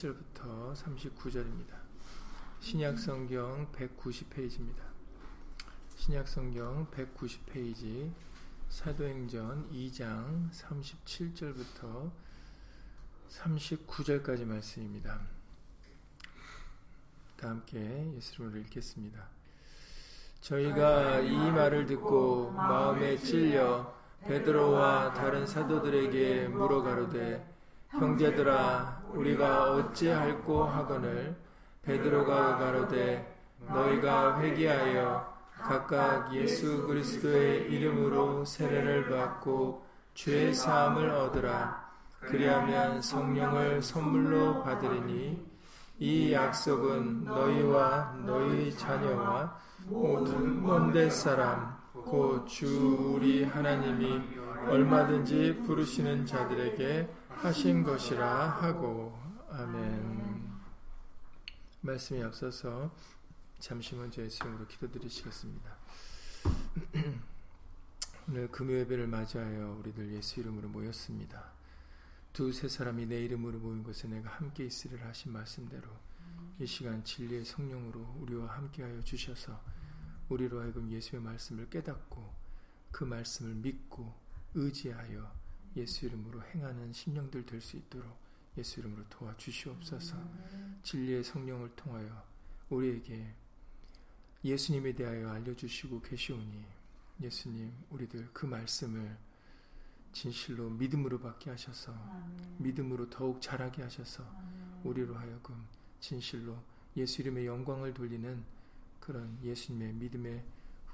1절부터 39절입니다. 신약 성경 190페이지입니다. 신약 성경 190페이지 사도행전 2장 37절부터 39절까지 말씀입니다. 다 함께 예수님으로 읽겠습니다. 저희가 이 말을 듣고 마음에 찔려 베드로와 다른 사도들에게 물어가로되 형제들아 우리가 어찌할꼬 하거늘 베드로가 가로되 너희가 회개하여 각각 예수 그리스도의 이름으로 세례를 받고 죄 사함을 얻으라. 그리하면 성령을 선물로 받으리니 이 약속은 너희와 너희 자녀와 모든 먼데 사람 곧 주 우리 하나님이 얼마든지 부르시는 자들에게 하신 것이라 하고 아멘. 말씀이 앞서서 잠시 먼저 예수님으로 기도드리시겠습니다. 오늘 금요예배를 맞이하여 우리들 예수 이름으로 모였습니다. 두 세 사람이 내 이름으로 모인 곳에 내가 함께 있으리라 하신 말씀대로 이 시간 진리의 성령으로 우리와 함께하여 주셔서 우리로 하여금 예수의 말씀을 깨닫고 그 말씀을 믿고 의지하여 예수 이름으로 행하는 심령들 될 수 있도록 예수 이름으로 도와주시옵소서. 진리의 성령을 통하여 우리에게 예수님에 대하여 알려주시고 계시오니 예수님 우리들 그 말씀을 진실로 믿음으로 받게 하셔서 믿음으로 더욱 자라게 하셔서 우리로 하여금 진실로 예수 이름의 영광을 돌리는 그런 예수님의 믿음의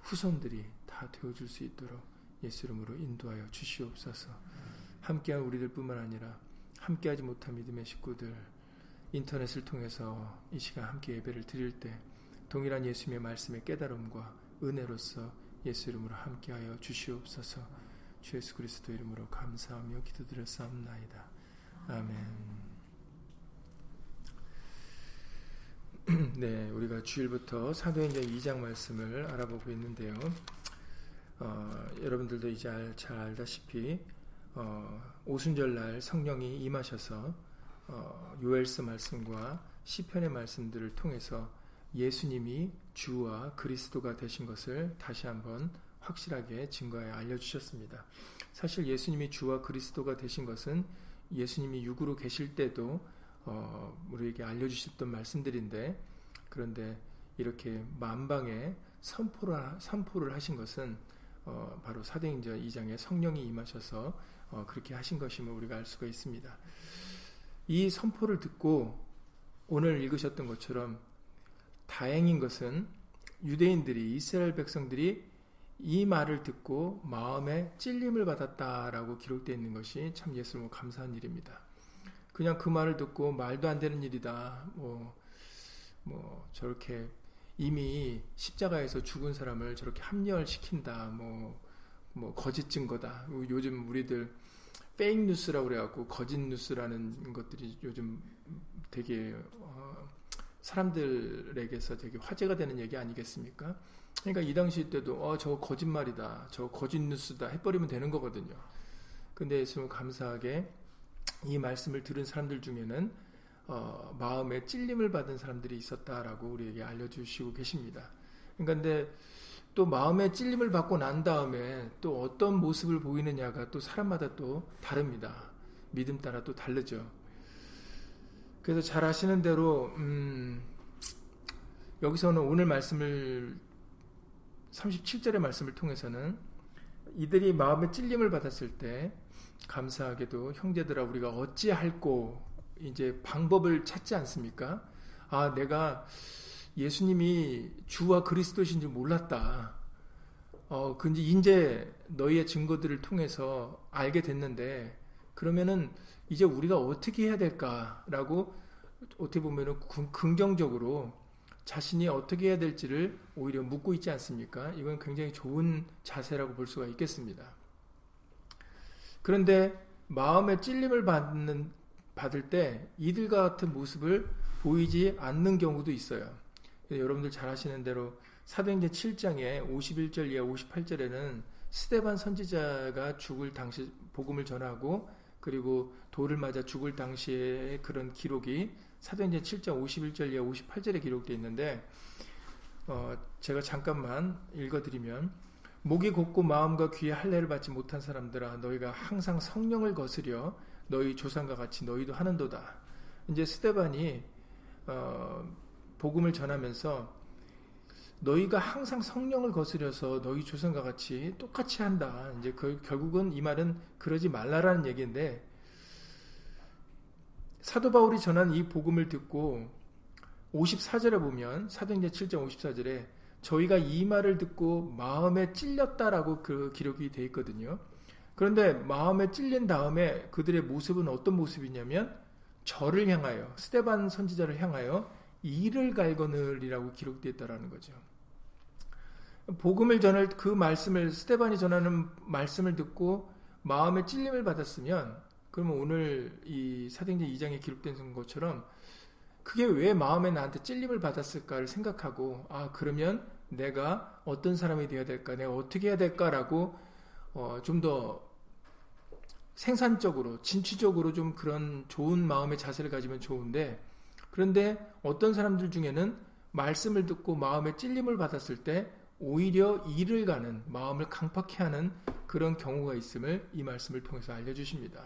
후손들이 다 되어줄 수 있도록 예수 이름으로 인도하여 주시옵소서. 함께한 우리들뿐만 아니라 함께하지 못한 믿음의 식구들 인터넷을 통해서 이 시간 함께 예배를 드릴 때 동일한 예수님의 말씀의 깨달음과 은혜로서 예수 이름으로 함께하여 주시옵소서. 주 예수 그리스도 이름으로 감사하며 기도드렸사옵나이다. 아멘. 네, 우리가 주일부터 사도행전 2장 말씀을 알아보고 있는데요. 어, 여러분들도 이제 잘 알다시피 어, 오순절 날 성령이 임하셔서 어, 요엘스 말씀과 시편의 말씀들을 통해서 예수님이 주와 그리스도가 되신 것을 다시 한번 확실하게 증거해 알려주셨습니다. 사실 예수님이 주와 그리스도가 되신 것은 예수님이 육으로 계실 때도 어, 우리에게 알려주셨던 말씀들인데 그런데 이렇게 만방에 선포를, 선포를 하신 것은 어, 바로 사도행전 2장에 성령이 임하셔서 어, 그렇게 하신 것임을 우리가 알 수가 있습니다. 이 선포를 듣고 오늘 읽으셨던 것처럼 다행인 것은 유대인들이 이스라엘 백성들이 이 말을 듣고 마음에 찔림을 받았다라고 기록되어 있는 것이 참 예수님 감사한 일입니다. 그냥 그 말을 듣고 말도 안 되는 일이다. 뭐, 뭐, 저렇게 이미 십자가에서 죽은 사람을 저렇게 합리화시킨다. 뭐, 뭐 거짓 증거다. 요즘 우리들 페이크 뉴스라고 그래갖고 거짓 뉴스라는 것들이 요즘 되게 어, 사람들에게서 되게 화제가 되는 얘기 아니겠습니까? 그러니까 이 당시 때도 어 저거 거짓말이다, 저 거짓 뉴스다 해버리면 되는 거거든요. 근데 예수님 감사하게 이 말씀을 들은 사람들 중에는 어, 마음에 찔림을 받은 사람들이 있었다라고 우리에게 알려주시고 계십니다. 그러니까 근데 또 마음의 찔림을 받고 난 다음에 또 어떤 모습을 보이느냐가 또 사람마다 또 다릅니다. 믿음 따라 또 다르죠. 그래서 잘 아시는 대로 음, 여기서는 오늘 말씀을 37절의 말씀을 통해서는 이들이 마음의 찔림을 받았을 때 감사하게도 형제들아 우리가 어찌할꼬 이제 방법을 찾지 않습니까? 아 내가 예수님이 주와 그리스도신 줄 몰랐다. 어, 근데 이제 너희의 증거들을 통해서 알게 됐는데, 그러면은 이제 우리가 어떻게 해야 될까라고 어떻게 보면은 긍정적으로 자신이 어떻게 해야 될지를 오히려 묻고 있지 않습니까? 이건 굉장히 좋은 자세라고 볼 수가 있겠습니다. 그런데 마음의 찔림을 받는, 받을 때 이들 같은 모습을 보이지 않는 경우도 있어요. 여러분들 잘 아시는 대로 사도행전 7장에 51절 이하 58절에는 스테반 선지자가 죽을 당시 복음을 전하고 그리고 돌을 맞아 죽을 당시의 그런 기록이 사도행전 7장 51절 이하 58절에 기록되어 있는데 어, 제가 잠깐만 읽어드리면 목이 곱고 마음과 귀에 할례를 받지 못한 사람들아 너희가 항상 성령을 거스려 너희 조상과 같이 너희도 하는도다. 이제 스테반이 어, 복음을 전하면서 너희가 항상 성령을 거스려서 너희 조상과 같이 똑같이 한다. 이제 그, 결국은 이 말은 그러지 말라라는 얘기인데 사도 바울이 전한 이 복음을 듣고 54절에 보면 사도행전 7장 54절에 저희가 이 말을 듣고 마음에 찔렸다라고 그 기록이 되어 있거든요. 그런데 마음에 찔린 다음에 그들의 모습은 어떤 모습이냐면 저를 향하여 스테반 선지자를 향하여 이를 갈거늘이라고 기록되어 있다라는 거죠. 복음을 전할 그 말씀을 스테반이 전하는 말씀을 듣고 마음에 찔림을 받았으면 그러면 오늘 이 사도행전 2장에 기록된 것처럼 그게 왜 마음에 나한테 찔림을 받았을까를 생각하고 아 그러면 내가 어떤 사람이 되어야 될까 내가 어떻게 해야 될까라고 어, 좀 더 생산적으로 진취적으로 좀 그런 좋은 마음의 자세를 가지면 좋은데 그런데 어떤 사람들 중에는 말씀을 듣고 마음에 찔림을 받았을 때 오히려 일을 가는 마음을 강팍해 하는 그런 경우가 있음을 이 말씀을 통해서 알려주십니다.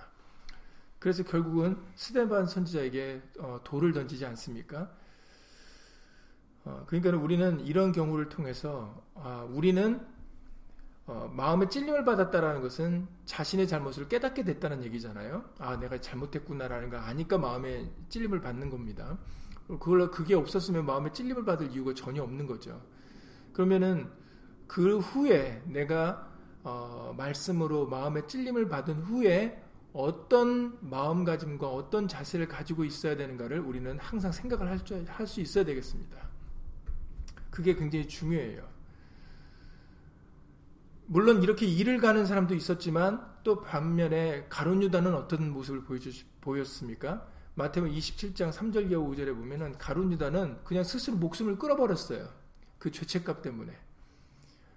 그래서 결국은 스데반 선지자에게 어, 돌을 던지지 않습니까? 어, 그러니까 우리는 이런 경우를 통해서 아, 우리는 어, 마음의 찔림을 받았다라는 것은 자신의 잘못을 깨닫게 됐다는 얘기잖아요. 아, 내가 잘못했구나라는 거 아니까 마음의 찔림을 받는 겁니다. 그걸 그게 없었으면 마음의 찔림을 받을 이유가 전혀 없는 거죠. 그러면은 그 후에 내가 어, 말씀으로 마음의 찔림을 받은 후에 어떤 마음가짐과 어떤 자세를 가지고 있어야 되는가를 우리는 항상 생각을 할 수 있어야 되겠습니다. 그게 굉장히 중요해요. 물론 이렇게 일을 가는 사람도 있었지만 또 반면에 가론 유다는 어떤 모습을 보여주, 보였습니까? 마태복음 27장 3절 이하 5절에 보면은 가론 유다는 그냥 스스로 목숨을 끊어버렸어요. 그 죄책감 때문에.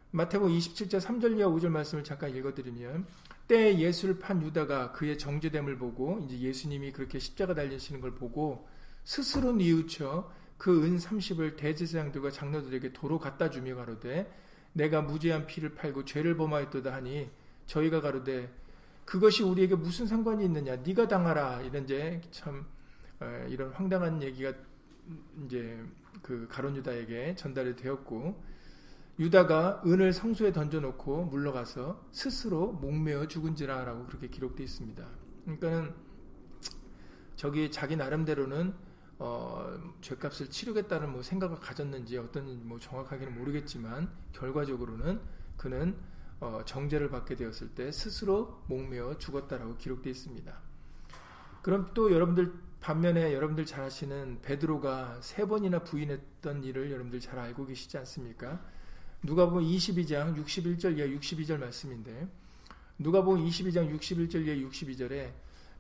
마태복음 27장 3절 이하 5절 말씀을 잠깐 읽어드리면 때 예수를 판 유다가 그의 정죄됨을 보고 이제 예수님이 그렇게 십자가 달리시는 걸 보고 스스로 뉘우쳐 그 은 30을 대제사장들과 장로들에게 도로 갖다 주며 가로되 내가 무죄한 피를 팔고 죄를 범하였도다 하니 저희가 가로되 그것이 우리에게 무슨 상관이 있느냐 네가 당하라 이런 이제 참 어, 이런 황당한 얘기가 이제 그 가론 유다에게 전달이 되었고 유다가 은을 성수에 던져놓고 물러가서 스스로 목매어 죽은지라라고 그렇게 기록되어 있습니다. 그러니까는 저기 자기 나름대로는 어, 죄값을 치르겠다는 뭐 생각을 가졌는지 어떤 뭐 정확하게는 모르겠지만 결과적으로는 그는 어, 정죄를 받게 되었을 때 스스로 목매어 죽었다라고 기록되어 있습니다. 그럼 또 여러분들 반면에 여러분들 잘 아시는 베드로가 세 번이나 부인했던 일을 여러분들 잘 알고 계시지 않습니까? 누가 보면 22장 61절 이하 62절 말씀인데 누가 보면 22장 61절 이하 62절에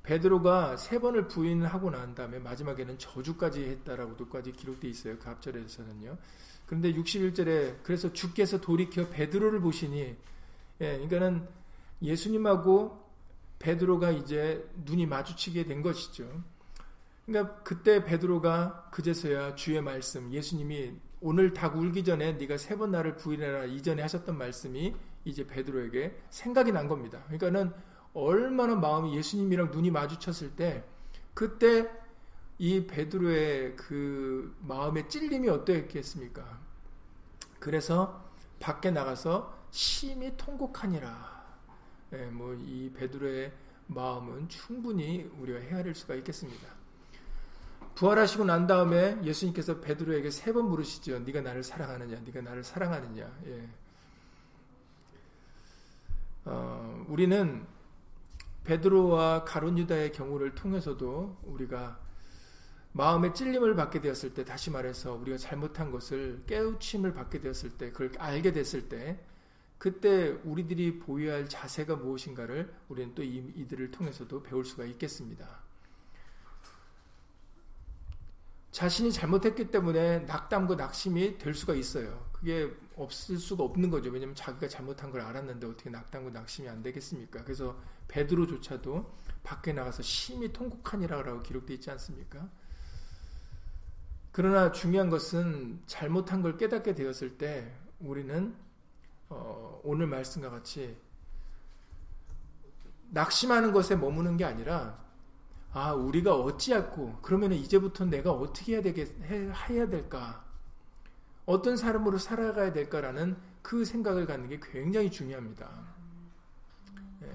베드로가 세 번을 부인하고 난 다음에 마지막에는 저주까지 했다라고도까지 기록되어 있어요. 그 앞절에서는요. 그런데 61절에 그래서 주께서 돌이켜 베드로를 보시니 예, 그러니까는 예수님하고 베드로가 이제 눈이 마주치게 된 것이죠. 그러니까 그때 베드로가 그제서야 주의 말씀 예수님이 오늘 닭 울기 전에 네가 세 번 나를 부인해라 이전에 하셨던 말씀이 이제 베드로에게 생각이 난 겁니다. 그러니까는 얼마나 마음이 예수님이랑 눈이 마주쳤을 때 그때 이 베드로의 그 마음의 찔림이 어떠했겠습니까? 그래서 밖에 나가서 심히 통곡하니라. 네, 뭐이 베드로의 마음은 충분히 우리가 헤아릴 수가 있겠습니다. 부활하시고 난 다음에 예수님께서 베드로에게 세 번 물으시죠. 네가 나를 사랑하느냐? 네가 나를 사랑하느냐? 예. 어, 우리는 베드로와 가론 유다의 경우를 통해서도 우리가 마음의 찔림을 받게 되었을 때 다시 말해서 우리가 잘못한 것을 깨우침을 받게 되었을 때 그걸 알게 됐을 때 그때 우리들이 보여야 할 자세가 무엇인가를 우리는 또 이들을 통해서도 배울 수가 있겠습니다. 자신이 잘못했기 때문에 낙담과 낙심이 될 수가 있어요. 그게 없을 수가 없는 거죠. 왜냐하면 자기가 잘못한 걸 알았는데 어떻게 낙담과 낙심이 안 되겠습니까? 그래서 베드로조차도 밖에 나가서 심히 통곡하니라고 기록되어 있지 않습니까? 그러나 중요한 것은 잘못한 걸 깨닫게 되었을 때 우리는 어, 오늘 말씀과 같이 낙심하는 것에 머무는 게 아니라 아 우리가 어찌하고 그러면 이제부터 내가 어떻게 해야 되겠 해야 될까 어떤 사람으로 살아가야 될까라는 그 생각을 갖는 게 굉장히 중요합니다. 예.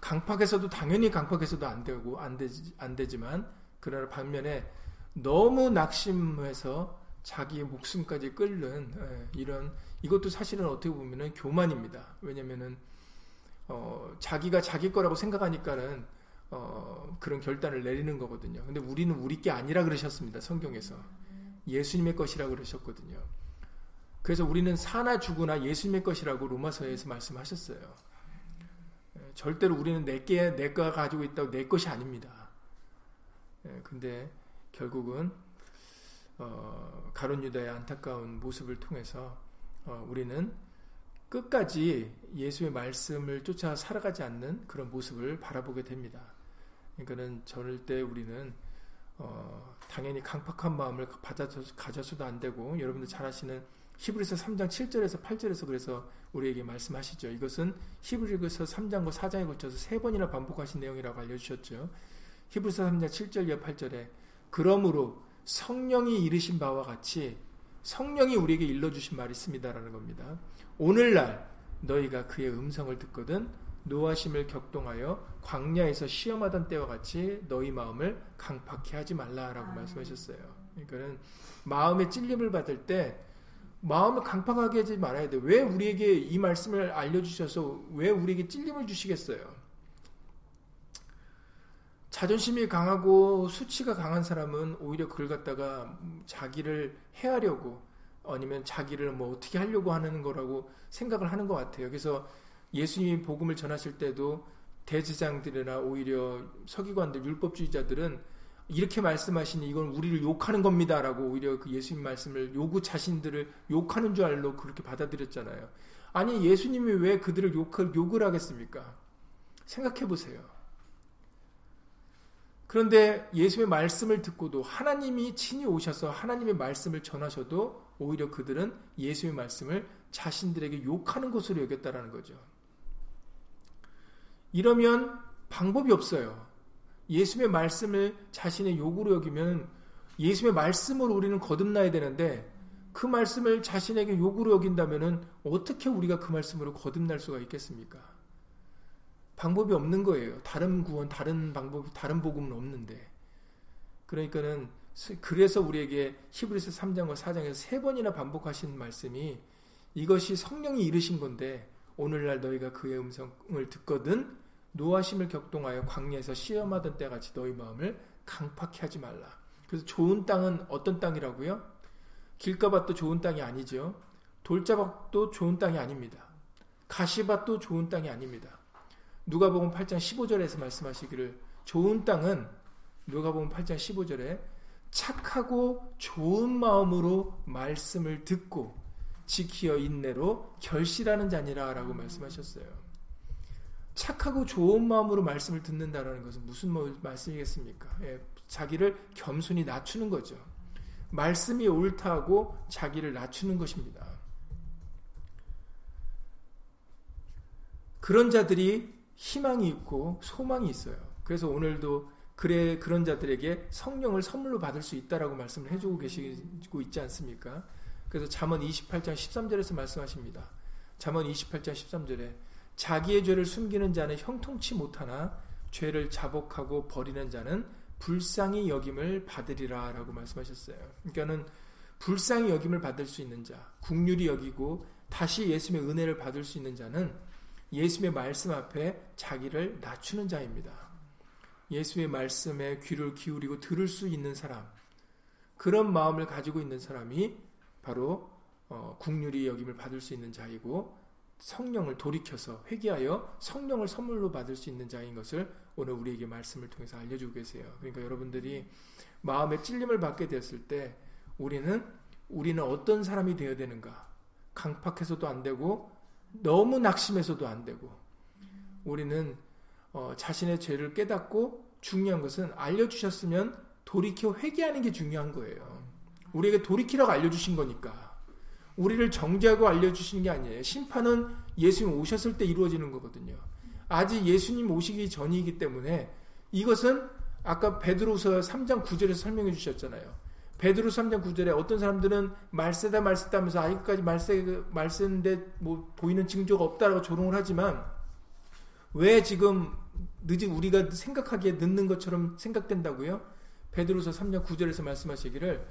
강팍에서도 당연히 강팍에서도 안 되고 안 되지 안 되지만 그러나 반면에 너무 낙심해서 자기의 목숨까지 끓는 예, 이런 이것도 사실은 어떻게 보면은 교만입니다. 왜냐면은 어, 자기가 자기 거라고 생각하니까는 어, 그런 결단을 내리는 거거든요. 근데 우리는 우리 게 아니라 그러셨습니다. 성경에서 예수님의 것이라 그러셨거든요. 그래서 우리는 사나 죽으나 예수님의 것이라고 로마서에서 말씀하셨어요. 예, 절대로 우리는 내게 내가 가지고 있다고 내 것이 아닙니다. 예, 근데 결국은 어, 가론 유다의 안타까운 모습을 통해서 어, 우리는 끝까지 예수의 말씀을 쫓아 살아가지 않는 그런 모습을 바라보게 됩니다. 그러니까는 절대 우리는 어, 당연히 강팍한 마음을 받아서 가져서도 안 되고 여러분들 잘 아시는 히브리서 3장 7절에서 8절에서 그래서 우리에게 말씀하시죠. 이것은 히브리서 3장과 4장에 걸쳐서 세 번이나 반복하신 내용이라고 알려주셨죠. 히브리서 3장 7절 이 8절에 그러므로 성령이 이르신 바와 같이 성령이 우리에게 일러주신 말이 있습니다라는 겁니다. 오늘날 너희가 그의 음성을 듣거든 노하심을 격동하여 광야에서 시험하던 때와 같이 너희 마음을 강팍해 하지 말라라고 아. 말씀하셨어요. 그러니까는 마음의 찔림을 받을 때 마음을 강팍하게 하지 말아야 돼. 왜 우리에게 이 말씀을 알려주셔서 왜 우리에게 찔림을 주시겠어요? 자존심이 강하고 수치가 강한 사람은 오히려 그걸 갖다가 자기를 해하려고 아니면 자기를 뭐 어떻게 하려고 하는 거라고 생각을 하는 것 같아요. 그래서 예수님이 복음을 전하실 때도 대제장들이나 오히려 서기관들, 율법주의자들은 이렇게 말씀하시니 이건 우리를 욕하는 겁니다라고 오히려 그 예수님 말씀을 요구 자신들을 욕하는 줄 알로 그렇게 받아들였잖아요. 아니 예수님이 왜 그들을 욕을 욕을 하겠습니까? 생각해 보세요. 그런데 예수의 말씀을 듣고도 하나님이 친히 오셔서 하나님의 말씀을 전하셔도 오히려 그들은 예수의 말씀을 자신들에게 욕하는 것으로 여겼다라는 거죠. 이러면 방법이 없어요. 예수의 말씀을 자신의 욕으로 여기면 예수의 말씀으로 우리는 거듭나야 되는데 그 말씀을 자신에게 욕으로 여긴다면 어떻게 우리가 그 말씀으로 거듭날 수가 있겠습니까? 방법이 없는 거예요. 다른 구원, 다른 방법, 다른 복음은 없는데. 그러니까는 그래서 우리에게 히브리서 3장과 4장에서 세 번이나 반복하신 말씀이 이것이 성령이 이르신 건데 오늘날 너희가 그의 음성을 듣거든 노하심을 격동하여 광야에서 시험하던 때같이 너희 마음을 강팍해 하지 말라. 그래서 좋은 땅은 어떤 땅이라고요? 길가밭도 좋은 땅이 아니죠. 돌자밭도 좋은 땅이 아닙니다. 가시밭도 좋은 땅이 아닙니다. 누가복음 8장 15절에서 말씀하시기를 좋은 땅은 누가복음 8장 15절에 착하고 좋은 마음으로 말씀을 듣고 지키어 인내로 결실하는 자니라라고 말씀하셨어요. 착하고 좋은 마음으로 말씀을 듣는다라는 것은 무슨 뭐 말씀이겠습니까? 예, 자기를 겸손히 낮추는 거죠. 말씀이 옳다고 자기를 낮추는 것입니다. 그런 자들이 희망이 있고 소망이 있어요. 그래서 오늘도 그래 그런 자들에게 성령을 선물로 받을 수 있다라고 말씀을 해주고 계시고 있지 않습니까? 그래서 잠언 28장 13절에서 말씀하십니다. 잠언 28장 13절에 자기의 죄를 숨기는 자는 형통치 못하나 죄를 자복하고 버리는 자는 불쌍히 여김을 받으리라 라고 말씀하셨어요. 그러니까는 불쌍히 여김을 받을 수 있는 자, 국률이 여기고 다시 예수님의 은혜를 받을 수 있는 자는 예수의 말씀 앞에 자기를 낮추는 자입니다. 예수의 말씀에 귀를 기울이고 들을 수 있는 사람, 그런 마음을 가지고 있는 사람이 바로 어, 국률이 여김을 받을 수 있는 자이고 성령을 돌이켜서 회개하여 성령을 선물로 받을 수 있는 자인 것을 오늘 우리에게 말씀을 통해서 알려주고 계세요. 그러니까 여러분들이 마음의 찔림을 받게 되었을 때 우리는 우리는 어떤 사람이 되어야 되는가? 강팍해서도 안 되고 너무 낙심해서도 안 되고 우리는 어, 자신의 죄를 깨닫고 중요한 것은 알려주셨으면 돌이켜 회개하는 게 중요한 거예요. 우리에게 돌이키라고 알려주신 거니까. 우리를 정죄하고 알려주시는 게 아니에요. 심판은 예수님 오셨을 때 이루어지는 거거든요. 아직 예수님 오시기 전이기 때문에 이것은 아까 베드로서 3장 9절에서 설명해 주셨잖아요. 베드로 3장 9절에 어떤 사람들은 말세다 말세다 하면서 아직까지 말세 말세인데 뭐 보이는 징조가 없다라고 조롱을 하지만 왜 지금 늦이 우리가 생각하기에 늦는 것처럼 생각된다고요? 베드로서 3장 9절에서 말씀하시기를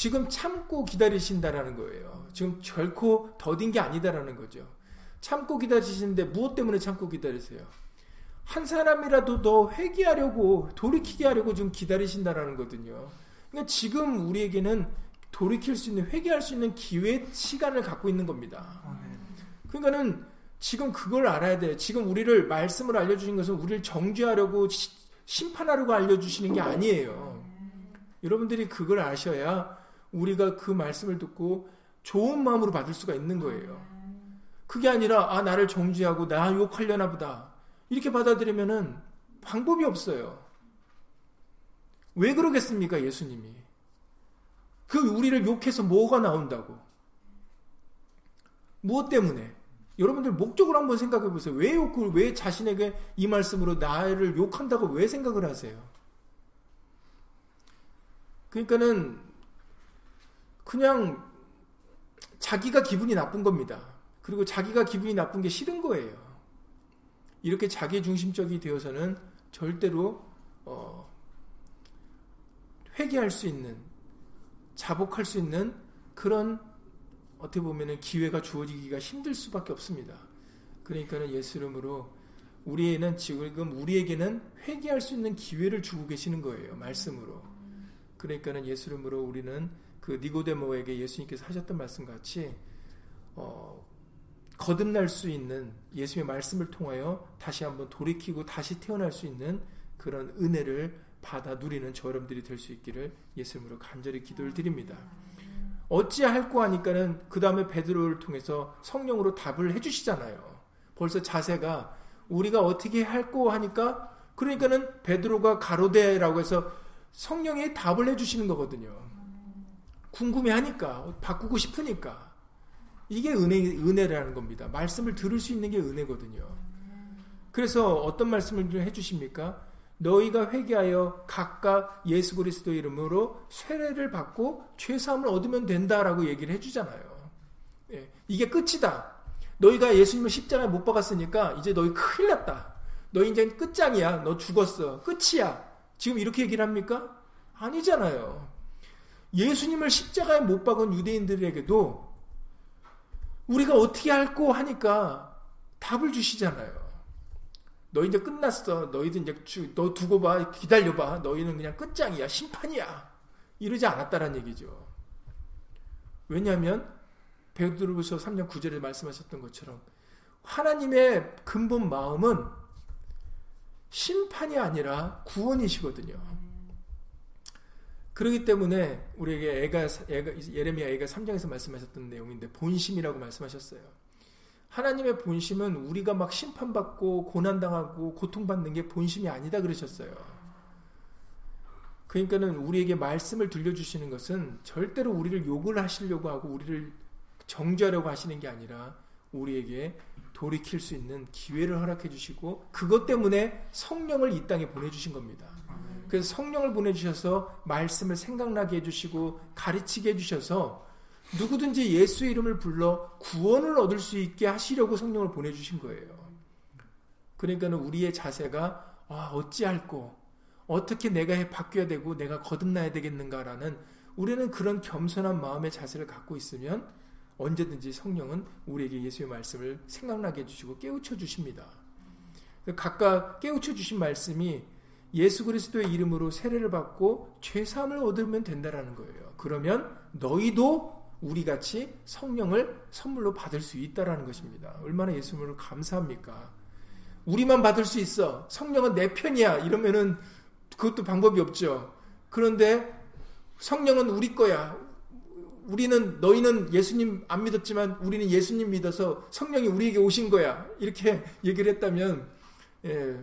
지금 참고 기다리신다라는 거예요. 지금 결코 더딘 게 아니다라는 거죠. 참고 기다리시는데 무엇 때문에 참고 기다리세요? 한 사람이라도 더 회개하려고 돌이키게 하려고 지금 기다리신다라는 거거든요. 그러니까 지금 우리에게는 돌이킬 수 있는 회개할 수 있는 기회 시간을 갖고 있는 겁니다. 그러니까는 지금 그걸 알아야 돼요. 지금 우리를 말씀을 알려주신 것은 우리를 정죄하려고 심판하려고 알려주시는 게 아니에요. 여러분들이 그걸 아셔야 우리가 그 말씀을 듣고 좋은 마음으로 받을 수가 있는 거예요. 그게 아니라 아 나를 정죄하고 나 욕하려나 보다 이렇게 받아들이면은 방법이 없어요. 왜 그러겠습니까, 예수님이? 그 우리를 욕해서 뭐가 나온다고? 무엇 때문에? 여러분들 목적으로 한번 생각해 보세요. 왜 욕을, 왜 자신에게 이 말씀으로 나를 욕한다고 왜 생각을 하세요? 그러니까는 그냥 자기가 기분이 나쁜 겁니다. 그리고 자기가 기분이 나쁜 게 싫은 거예요. 이렇게 자기 중심적이 되어서는 절대로 어, 회개할 수 있는, 자복할 수 있는 그런 어떻게 보면 기회가 주어지기가 힘들 수밖에 없습니다. 그러니까는 예수 이름으로 우리에는 지금 우리에게는 회개할 수 있는 기회를 주고 계시는 거예요. 말씀으로. 그러니까는 예수 이름으로 우리는 그 니고데모에게 예수님께서 하셨던 말씀 같이 어, 거듭날 수 있는 예수의 말씀을 통하여 다시 한번 돌이키고 다시 태어날 수 있는 그런 은혜를 받아 누리는 저 여러분들이 될 수 있기를 예수님으로 간절히 기도를 드립니다. 어찌할꼬 하니까는 그 다음에 베드로를 통해서 성령으로 답을 해주시잖아요. 벌써 자세가 우리가 어떻게 할꼬 하니까 그러니까는 베드로가 가로대라고 해서 성령이 답을 해주시는 거거든요. 궁금해하니까 바꾸고 싶으니까 이게 은혜 은혜라는 겁니다. 말씀을 들을 수 있는 게 은혜거든요. 그래서 어떤 말씀을 해주십니까? 너희가 회개하여 각각 예수 그리스도 이름으로 세례를 받고 죄사함을 얻으면 된다라고 얘기를 해주잖아요. 예, 이게 끝이다. 너희가 예수님을 십자가에 못 박았으니까 이제 너희 큰일 났다. 너희 이제 끝장이야. 너 죽었어. 끝이야. 지금 이렇게 얘기를 합니까? 아니잖아요. 예수님을 십자가에 못 박은 유대인들에게도 우리가 어떻게 할고 하니까 답을 주시잖아요. 너 이제 끝났어. 너희들 이제 너 두고 봐. 기다려 봐. 너희는 그냥 끝장이야. 심판이야. 이러지 않았다라는 얘기죠. 왜냐하면 베드로후서 3장 9절에 말씀하셨던 것처럼 하나님의 근본 마음은 심판이 아니라 구원이시거든요. 그렇기 때문에 우리에게 애가, 애가 예레미야 애가 3장에서 말씀하셨던 내용인데 본심이라고 말씀하셨어요. 하나님의 본심은 우리가 막 심판받고 고난당하고 고통받는 게 본심이 아니다 그러셨어요. 그러니까는 우리에게 말씀을 들려주시는 것은 절대로 우리를 욕을 하시려고 하고 우리를 정죄하려고 하시는 게 아니라 우리에게 돌이킬 수 있는 기회를 허락해 주시고 그것 때문에 성령을 이 땅에 보내주신 겁니다. 그래서 성령을 보내주셔서 말씀을 생각나게 해주시고 가르치게 해주셔서 누구든지 예수 이름을 불러 구원을 얻을 수 있게 하시려고 성령을 보내주신 거예요. 그러니까는 우리의 자세가 아, 어찌할꼬 어떻게 내가 해 바뀌어야 되고 내가 거듭나야 되겠는가라는 우리는 그런 겸손한 마음의 자세를 갖고 있으면 언제든지 성령은 우리에게 예수의 말씀을 생각나게 해주시고 깨우쳐 주십니다. 각각 깨우쳐 주신 말씀이 예수 그리스도의 이름으로 세례를 받고 죄사함을 얻으면 된다라는 거예요. 그러면 너희도 우리 같이 성령을 선물로 받을 수 있다라는 것입니다. 얼마나 예수님을 감사합니까? 우리만 받을 수 있어. 성령은 내 편이야. 이러면은 그것도 방법이 없죠. 그런데 성령은 우리 거야. 우리는 너희는 예수님 안 믿었지만 우리는 예수님 믿어서 성령이 우리에게 오신 거야. 이렇게 얘기를 했다면 예,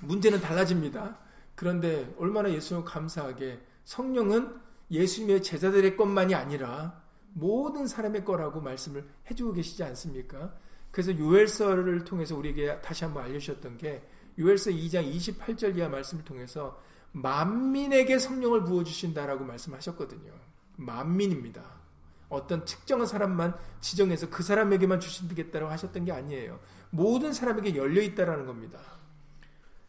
문제는 달라집니다. 그런데 얼마나 예수님 감사하게 성령은 예수님의 제자들의 것만이 아니라 모든 사람의 거라고 말씀을 해주고 계시지 않습니까? 그래서 요엘서를 통해서 우리에게 다시 한번 알려주셨던 게 요엘서 2장 28절 이하 말씀을 통해서 만민에게 성령을 부어주신다라고 말씀하셨거든요. 만민입니다. 어떤 특정한 사람만 지정해서 그 사람에게만 주신다고 하셨던 게 아니에요. 모든 사람에게 열려 있다라는 겁니다.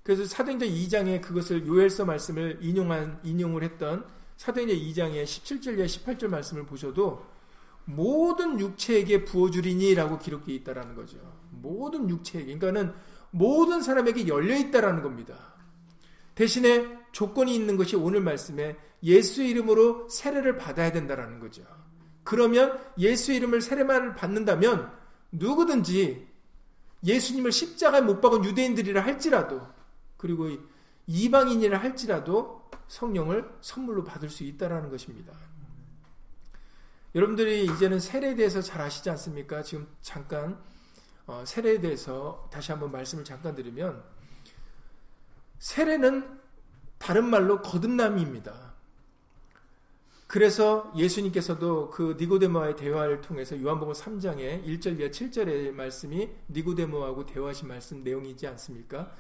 그래서 사도행전 2장에 그것을 요엘서 말씀을 인용한 인용을 했던 사도행전 2장의 17절 이 18절 말씀을 보셔도 모든 육체에게 부어주리니라고 기록되어 있다라는 거죠. 모든 육체에게. 그러니까는 모든 사람에게 열려 있다라는 겁니다. 대신에 조건이 있는 것이 오늘 말씀에 예수 이름으로 세례를 받아야 된다라는 거죠. 그러면 예수 이름을 세례만을 받는다면 누구든지 예수님을 십자가에 못 박은 유대인들이라 할지라도 그리고 이방인이라 할지라도 성령을 선물로 받을 수 있다라는 것입니다. 여러분들이 이제는 세례에 대해서 잘 아시지 않습니까? 지금 잠깐 어, 세례에 대해서 다시 한번 말씀을 잠깐 드리면 세례는 다른 말로 거듭남입니다. 그래서 예수님께서도 그 니고데모와의 대화를 통해서 요한복음 3장의 1절 이하 7절의 말씀이 니고데모하고 대화하신 말씀 내용이지 않습니까?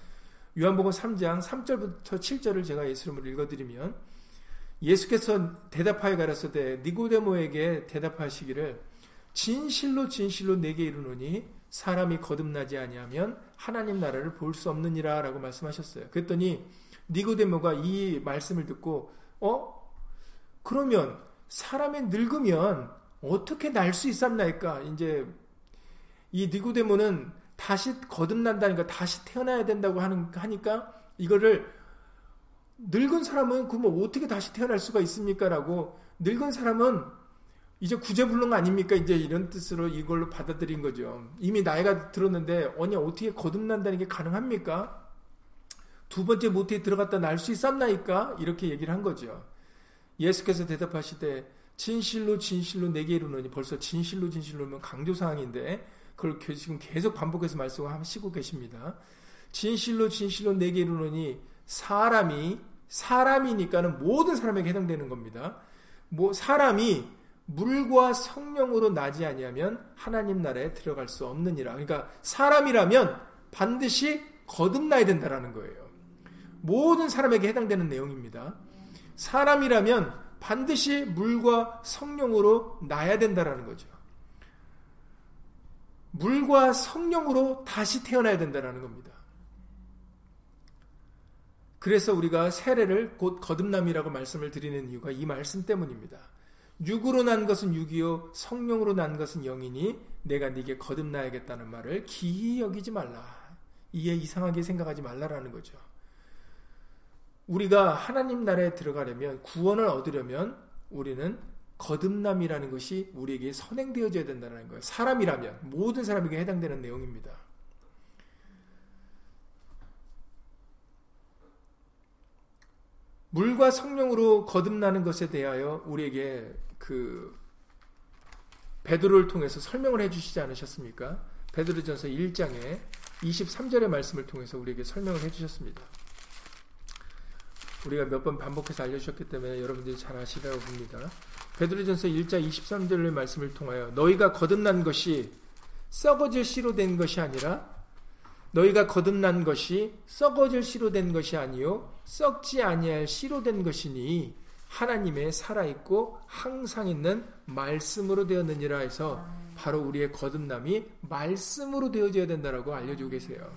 요한복음 3장 3절부터 7절을 제가 예수님으로 읽어드리면 예수께서 대답하여 가라사대 니고데모에게 대답하시기를 진실로 진실로 내게 이르노니 사람이 거듭나지 아니하면 하나님 나라를 볼 수 없느니라 라고 말씀하셨어요. 그랬더니 니고데모가 이 말씀을 듣고 어 그러면 사람이 늙으면 어떻게 날 수 있었나이까? 이제 이 니고데모는 다시 거듭난다니까 다시 태어나야 된다고 하는 하니까 이거를 늙은 사람은 그러면 어떻게 다시 태어날 수가 있습니까라고 늙은 사람은 이제 구제불능 아닙니까? 이제 이런 뜻으로 이걸로 받아들인 거죠. 이미 나이가 들었는데 언니 어떻게 거듭난다는 게 가능합니까? 두 번째 모태에 들어갔다 날 수 있었나이까? 이렇게 얘기를 한 거죠. 예수께서 대답하시되 진실로 진실로 내게 이르노니 벌써 진실로 진실로면 강조 사항인데 그걸 지금 계속 반복해서 말씀하시고 계십니다. 진실로 진실로 내게 이르노니 사람이 사람이니까는 모든 사람에게 해당되는 겁니다. 뭐 사람이 물과 성령으로 나지 아니하면 하나님 나라에 들어갈 수 없느니라. 그러니까 사람이라면 반드시 거듭나야 된다라는 거예요. 모든 사람에게 해당되는 내용입니다. 사람이라면 반드시 물과 성령으로 나야 된다라는 거죠. 물과 성령으로 다시 태어나야 된다라는 겁니다. 그래서 우리가 세례를 곧 거듭남이라고 말씀을 드리는 이유가 이 말씀 때문입니다. 육으로 난 것은 육이요 성령으로 난 것은 영이니 내가 네게 거듭나야겠다는 말을 기이 여기지 말라. 이에 이상하게 생각하지 말라라는 거죠. 우리가 하나님 나라에 들어가려면 구원을 얻으려면 우리는 거듭남이라는 것이 우리에게 선행되어져야 된다는 거예요. 사람이라면 모든 사람에게 해당되는 내용입니다. 물과 성령으로 거듭나는 것에 대하여 우리에게 그 베드로를 통해서 설명을 해 주시지 않으셨습니까? 베드로전서 1장에 23절의 말씀을 통해서 우리에게 설명을 해 주셨습니다. 우리가 몇 번 반복해서 알려 주셨기 때문에 여러분들이 잘 아시라고 봅니다. 베드로전서 1장 23절의 말씀을 통하여 너희가 거듭난 것이 썩어질 씨로 된 것이 아니라 너희가 거듭난 것이 썩어질 씨로 된 것이 아니요 썩지 아니할 씨로 된 것이니 하나님의 살아있고 항상 있는 말씀으로 되었느니라 해서 바로 우리의 거듭남이 말씀으로 되어져야 된다라고 알려주고 계세요.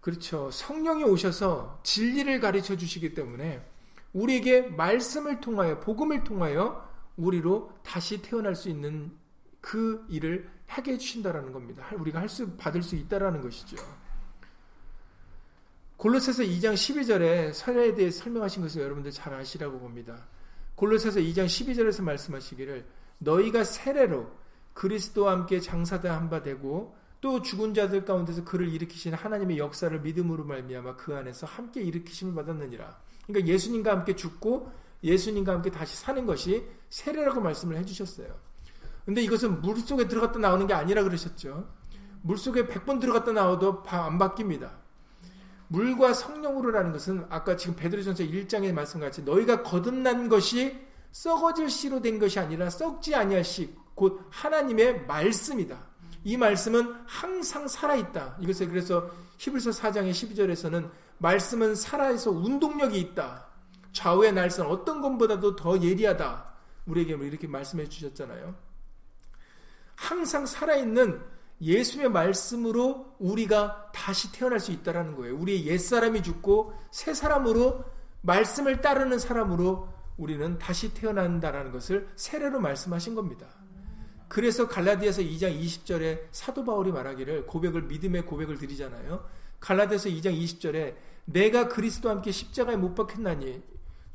그렇죠. 성령이 오셔서 진리를 가르쳐 주시기 때문에 우리에게 말씀을 통하여 복음을 통하여 우리로 다시 태어날 수 있는 그 일을 하게 해 주신다라는 겁니다. 우리가 할 수 받을 수 있다라는 것이죠. 골로새서 2장 12절에 설에 대해 설명하신 것을 여러분들 잘 아시라고 봅니다. 골로새서 2장 12절에서 말씀하시기를 너희가 세례로 그리스도와 함께 장사한 바 되고 또 죽은 자들 가운데서 그를 일으키신 하나님의 역사를 믿음으로 말미암아 그 안에서 함께 일으키심을 받았느니라. 그러니까 예수님과 함께 죽고 예수님과 함께 다시 사는 것이 세례라고 말씀을 해주셨어요. 근데 이것은 물 속에 들어갔다 나오는 게 아니라 그러셨죠. 물 속에 100번 들어갔다 나와도 안 바뀝니다. 물과 성령으로라는 것은 아까 지금 베드로전서 1장의 말씀같이 너희가 거듭난 것이 썩어질 씨로 된 것이 아니라 썩지 아니할 씨, 곧 하나님의 말씀이다. 이 말씀은 항상 살아있다. 이것을 그래서 히브리서 4장의 12절에서는 말씀은 살아있어 운동력이 있다. 좌우의 날선 어떤 것보다도 더 예리하다. 우리에게 이렇게 말씀해 주셨잖아요. 항상 살아있는 예수의 말씀으로 우리가 다시 태어날 수 있다라는 거예요. 우리의 옛사람이 죽고 새 사람으로 말씀을 따르는 사람으로 우리는 다시 태어난다라는 것을 세례로 말씀하신 겁니다. 그래서 갈라디아서 2장 20절에 사도 바울이 말하기를 고백을 믿음의 고백을 드리잖아요. 갈라디아서 2장 20절에 내가 그리스도와 함께 십자가에 못 박혔나니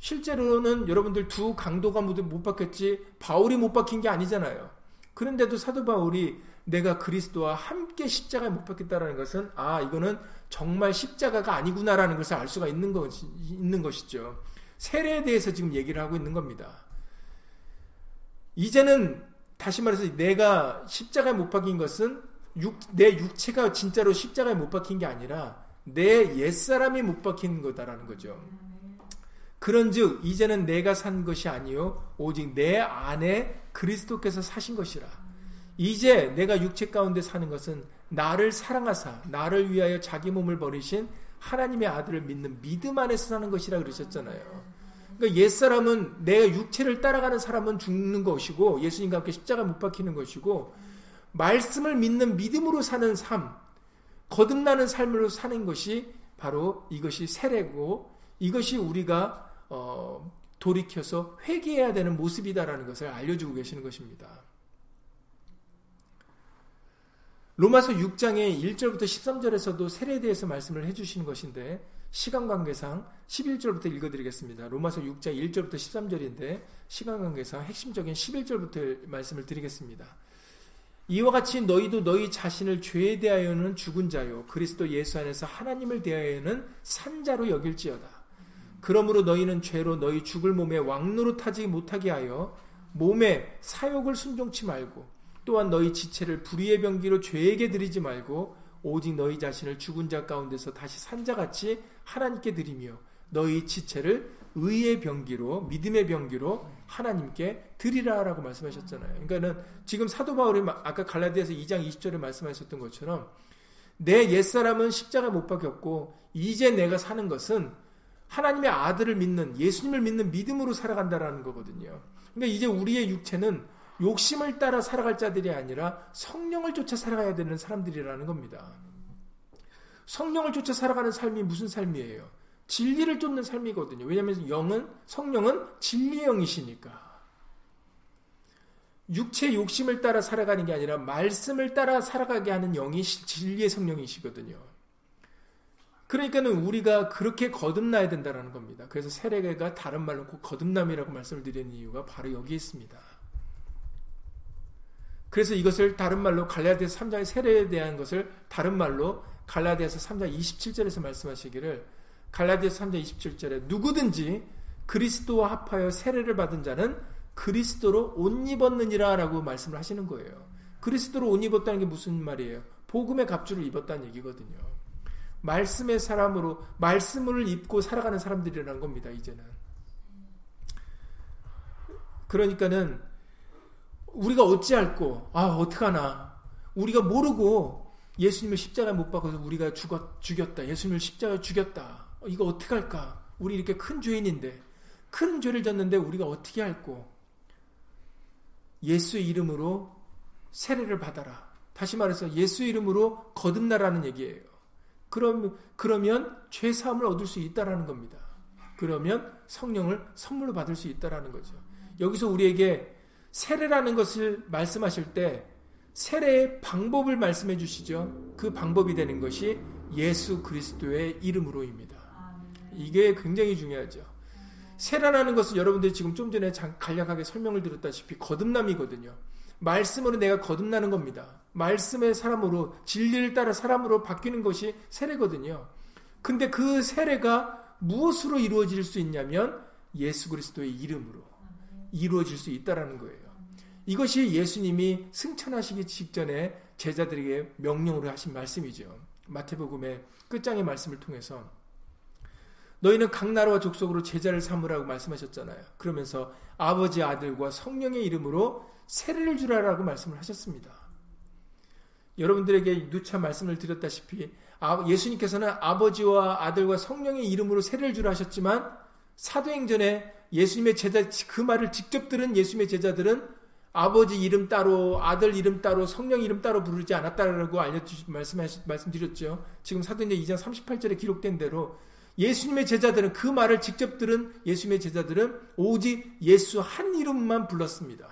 실제로는 여러분들 두 강도가 모두 못 박혔지 바울이 못 박힌 게 아니잖아요. 그런데도 사도 바울이 내가 그리스도와 함께 십자가에 못 박혔다라는 것은 아 이거는 정말 십자가가 아니구나라는 것을 알 수가 있는 것 있는 것이죠. 세례에 대해서 지금 얘기를 하고 있는 겁니다. 이제는 다시 말해서 내가 십자가에 못 박힌 것은 육, 내 육체가 진짜로 십자가에 못 박힌 게 아니라 내 옛사람이 못 박힌 거다라는 거죠. 그런즉 이제는 내가 산 것이 아니요 오직 내 안에 그리스도께서 사신 것이라. 이제 내가 육체 가운데 사는 것은 나를 사랑하사 나를 위하여 자기 몸을 버리신 하나님의 아들을 믿는 믿음 안에서 사는 것이라 그러셨잖아요. 그러니까 옛사람은 내 육체를 따라가는 사람은 죽는 것이고 예수님과 함께 십자가 못 박히는 것이고 말씀을 믿는 믿음으로 사는 삶, 거듭나는 삶으로 사는 것이 바로 이것이 세례고 이것이 우리가 어, 돌이켜서 회개해야 되는 모습이다라는 것을 알려주고 계시는 것입니다. 로마서 6장의 1절부터 13절에서도 세례에 대해서 말씀을 해주시는 것인데 시간 관계상 11절부터 읽어드리겠습니다. 로마서 6장 1절부터 13절인데 시간 관계상 핵심적인 11절부터 말씀을 드리겠습니다. 이와 같이 너희도 너희 자신을 죄에 대하여는 죽은 자요 그리스도 예수 안에서 하나님을 대하여는 산자로 여길지어다. 그러므로 너희는 죄로 너희 죽을 몸에 왕노릇하지 못하게 하여 몸에 사욕을 순종치 말고 또한 너희 지체를 불의의 병기로 죄에게 드리지 말고 오직 너희 자신을 죽은 자 가운데서 다시 산자같이 하나님께 드리며 너희 지체를 의의 병기로 믿음의 병기로 하나님께 드리라라고 말씀하셨잖아요. 그러니까는 지금 사도 바울이 아까 갈라디아서 2장 20절에 말씀하셨던 것처럼 내 옛사람은 십자가 못 박혔고 이제 내가 사는 것은 하나님의 아들을 믿는 예수님을 믿는 믿음으로 살아간다라는 거거든요. 그러니까 이제 우리의 육체는 욕심을 따라 살아갈 자들이 아니라 성령을 쫓아 살아가야 되는 사람들이라는 겁니다. 성령을 쫓아 살아가는 삶이 무슨 삶이에요? 진리를 쫓는 삶이거든요. 왜냐하면 영은 성령은 진리의 영이시니까. 육체 욕심을 따라 살아가는 게 아니라 말씀을 따라 살아가게 하는 영이 진리의 성령이시거든요. 그러니까는 우리가 그렇게 거듭나야 된다는 겁니다. 그래서 세례가 다른 말로 거듭남이라고 말씀을 드리는 이유가 바로 여기 있습니다. 그래서 이것을 다른 말로 갈라디아서 3장의 세례에 대한 것을 다른 말로 갈라디아서 3장 27절에서 말씀하시기를 갈라디아서 3장 27절에 누구든지 그리스도와 합하여 세례를 받은 자는 그리스도로 옷 입었느니라라고 말씀을 하시는 거예요. 그리스도로 옷 입었다는 게 무슨 말이에요? 복음의 갑주를 입었다는 얘기거든요. 말씀의 사람으로 말씀을 입고 살아가는 사람들이라는 겁니다. 이제는. 그러니까는 우리가 어찌할꼬? 아, 어떡하나? 우리가 모르고 예수님을 십자가에 못 박아서 우리가 죽었, 죽였다. 예수님을 십자가에 죽였다. 이거 어떡할까? 우리 이렇게 큰 죄인인데, 큰 죄를 졌는데 우리가 어떻게 할꼬? 예수의 이름으로 세례를 받아라. 다시 말해서 예수 이름으로 거듭나라는 얘기예요. 그럼, 그러면 죄 사함을 얻을 수 있다라는 겁니다. 그러면 성령을 선물로 받을 수 있다라는 거죠. 여기서 우리에게 세례라는 것을 말씀하실 때 세례의 방법을 말씀해 주시죠. 그 방법이 되는 것이 예수 그리스도의 이름으로입니다. 이게 굉장히 중요하죠. 세례라는 것은 여러분들이 지금 좀 전에 간략하게 설명을 드렸다시피 거듭남이거든요. 말씀으로 내가 거듭나는 겁니다. 말씀의 사람으로 진리를 따라 사람으로 바뀌는 것이 세례거든요. 근데 그 세례가 무엇으로 이루어질 수 있냐면 예수 그리스도의 이름으로 이루어질 수 있다라는 거예요. 이것이 예수님이 승천하시기 직전에 제자들에게 명령으로 하신 말씀이죠. 마태복음의 끝장의 말씀을 통해서 너희는 각 나라와 족속으로 제자를 삼으라고 말씀하셨잖아요. 그러면서 아버지 아들과 성령의 이름으로 세례를 주라라고 말씀을 하셨습니다. 여러분들에게 누차 말씀을 드렸다시피 아, 예수님께서는 아버지와 아들과 성령의 이름으로 세례를 주라 하셨지만 사도행전에 예수님의 제자 그 말을 직접 들은 예수님의 제자들은 아버지 이름 따로 아들 이름 따로 성령 이름 따로 부르지 않았다라고 알려주 말씀하시 말씀드렸죠. 지금 사도행전 2장 38절에 기록된 대로 예수님의 제자들은 그 말을 직접 들은 예수님의 제자들은 오직 예수 한 이름만 불렀습니다.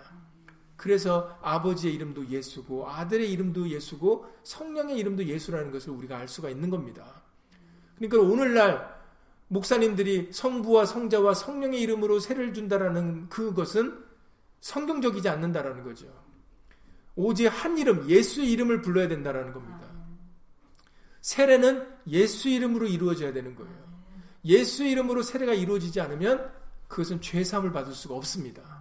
그래서 아버지의 이름도 예수고 아들의 이름도 예수고 성령의 이름도 예수라는 것을 우리가 알 수가 있는 겁니다. 그러니까 오늘날 목사님들이 성부와 성자와 성령의 이름으로 세를 준다라는 그것은 성경적이지 않는다라는 거죠. 오직 한 이름, 예수의 이름을 불러야 된다라는 겁니다. 세례는 예수 이름으로 이루어져야 되는 거예요. 예수 이름으로 세례가 이루어지지 않으면 그것은 죄사함을 받을 수가 없습니다.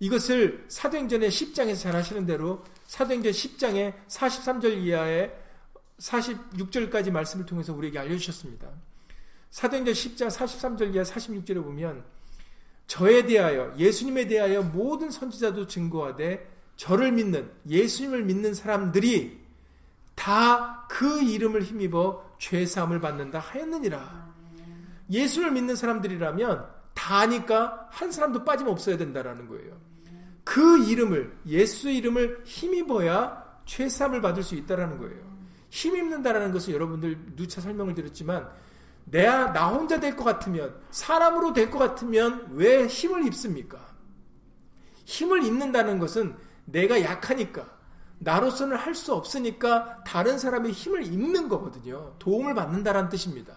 이것을 사도행전의 10장에서 잘 하시는 대로 사도행전 10장의 43절 이하의 46절까지 말씀을 통해서 우리에게 알려주셨습니다. 사도행전 10장 43절 이하 46절에 보면 저에 대하여 예수님에 대하여 모든 선지자도 증거하되 저를 믿는 예수님을 믿는 사람들이 다 그 이름을 힘입어 죄 사함을 받는다 하였느니라. 예수를 믿는 사람들이라면 다니까 한 사람도 빠짐없어야 된다라는 거예요. 그 이름을 예수 이름을 힘입어야 죄사함을 받을 수 있다라는 거예요. 힘입는다라는 것을 여러분들 누차 설명을 드렸지만 내가 나 혼자 될 것 같으면 사람으로 될 것 같으면 왜 힘을 입습니까? 힘을 입는다는 것은 내가 약하니까 나로서는 할 수 없으니까 다른 사람의 힘을 입는 거거든요. 도움을 받는다라는 뜻입니다.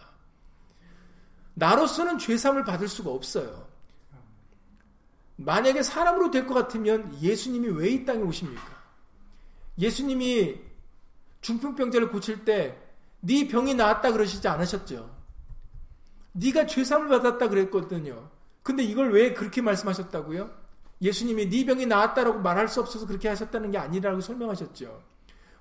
나로서는 죄삼을 받을 수가 없어요. 만약에 사람으로 될 것 같으면 예수님이 왜 이 땅에 오십니까? 예수님이 중풍병자를 고칠 때 네 병이 나았다 그러시지 않으셨죠? 네가 죄삼을 받았다 그랬거든요. 근데 이걸 왜 그렇게 말씀하셨다고요? 예수님이 네 병이 나았다라고 말할 수 없어서 그렇게 하셨다는 게 아니라고 설명하셨죠.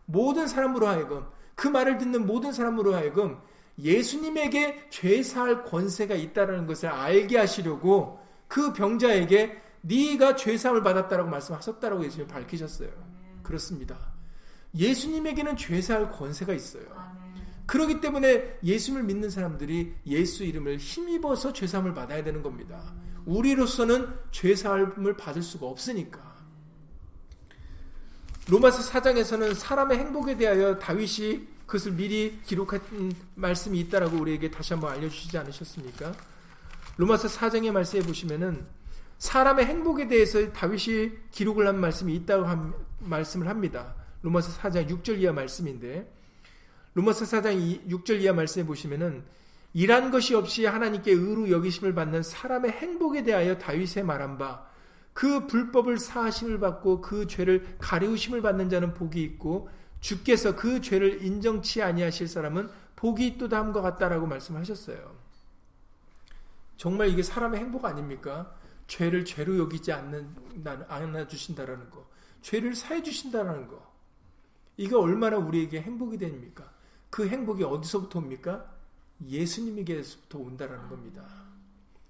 모든 사람으로 하여금 그 말을 듣는 모든 사람으로 하여금 예수님에게 죄 사할 권세가 있다는 것을 알게 하시려고 그 병자에게 네가 죄 사함을 받았다라고 말씀하셨다라고 예수님 밝히셨어요. 그렇습니다. 예수님에게는 죄 사할 권세가 있어요. 그렇기 때문에 예수님을 믿는 사람들이 예수 이름을 힘입어서 죄 사함을 받아야 되는 겁니다. 우리로서는 죄 사함을 받을 수가 없으니까. 로마서 4장에서는 사람의 행복에 대하여 다윗이 그것을 미리 기록한 말씀이 있다라고 우리에게 다시 한번 알려주시지 않으셨습니까? 로마서 4장의 말씀에 보시면은 사람의 행복에 대해서 다윗이 기록을 한 말씀이 있다고 한, 말씀을 합니다. 로마서 4장 6절 이하 말씀인데 로마서 4장 6절 이하 말씀에 보시면은 일한 것이 없이 하나님께 의로 여기심을 받는 사람의 행복에 대하여 다윗의 말한 바 그 불법을 사하심을 받고 그 죄를 가리우심을 받는 자는 복이 있고 주께서 그 죄를 인정치 아니하실 사람은 복이 있도다 함과 같다라고 말씀하셨어요. 정말 이게 사람의 행복 아닙니까? 죄를 죄로 여기지 않는 안아 주신다라는 거, 죄를 사해 주신다라는 거. 이게 얼마나 우리에게 행복이 됩니까? 그 행복이 어디서부터 옵니까? 예수님에게서부터 온다라는 겁니다.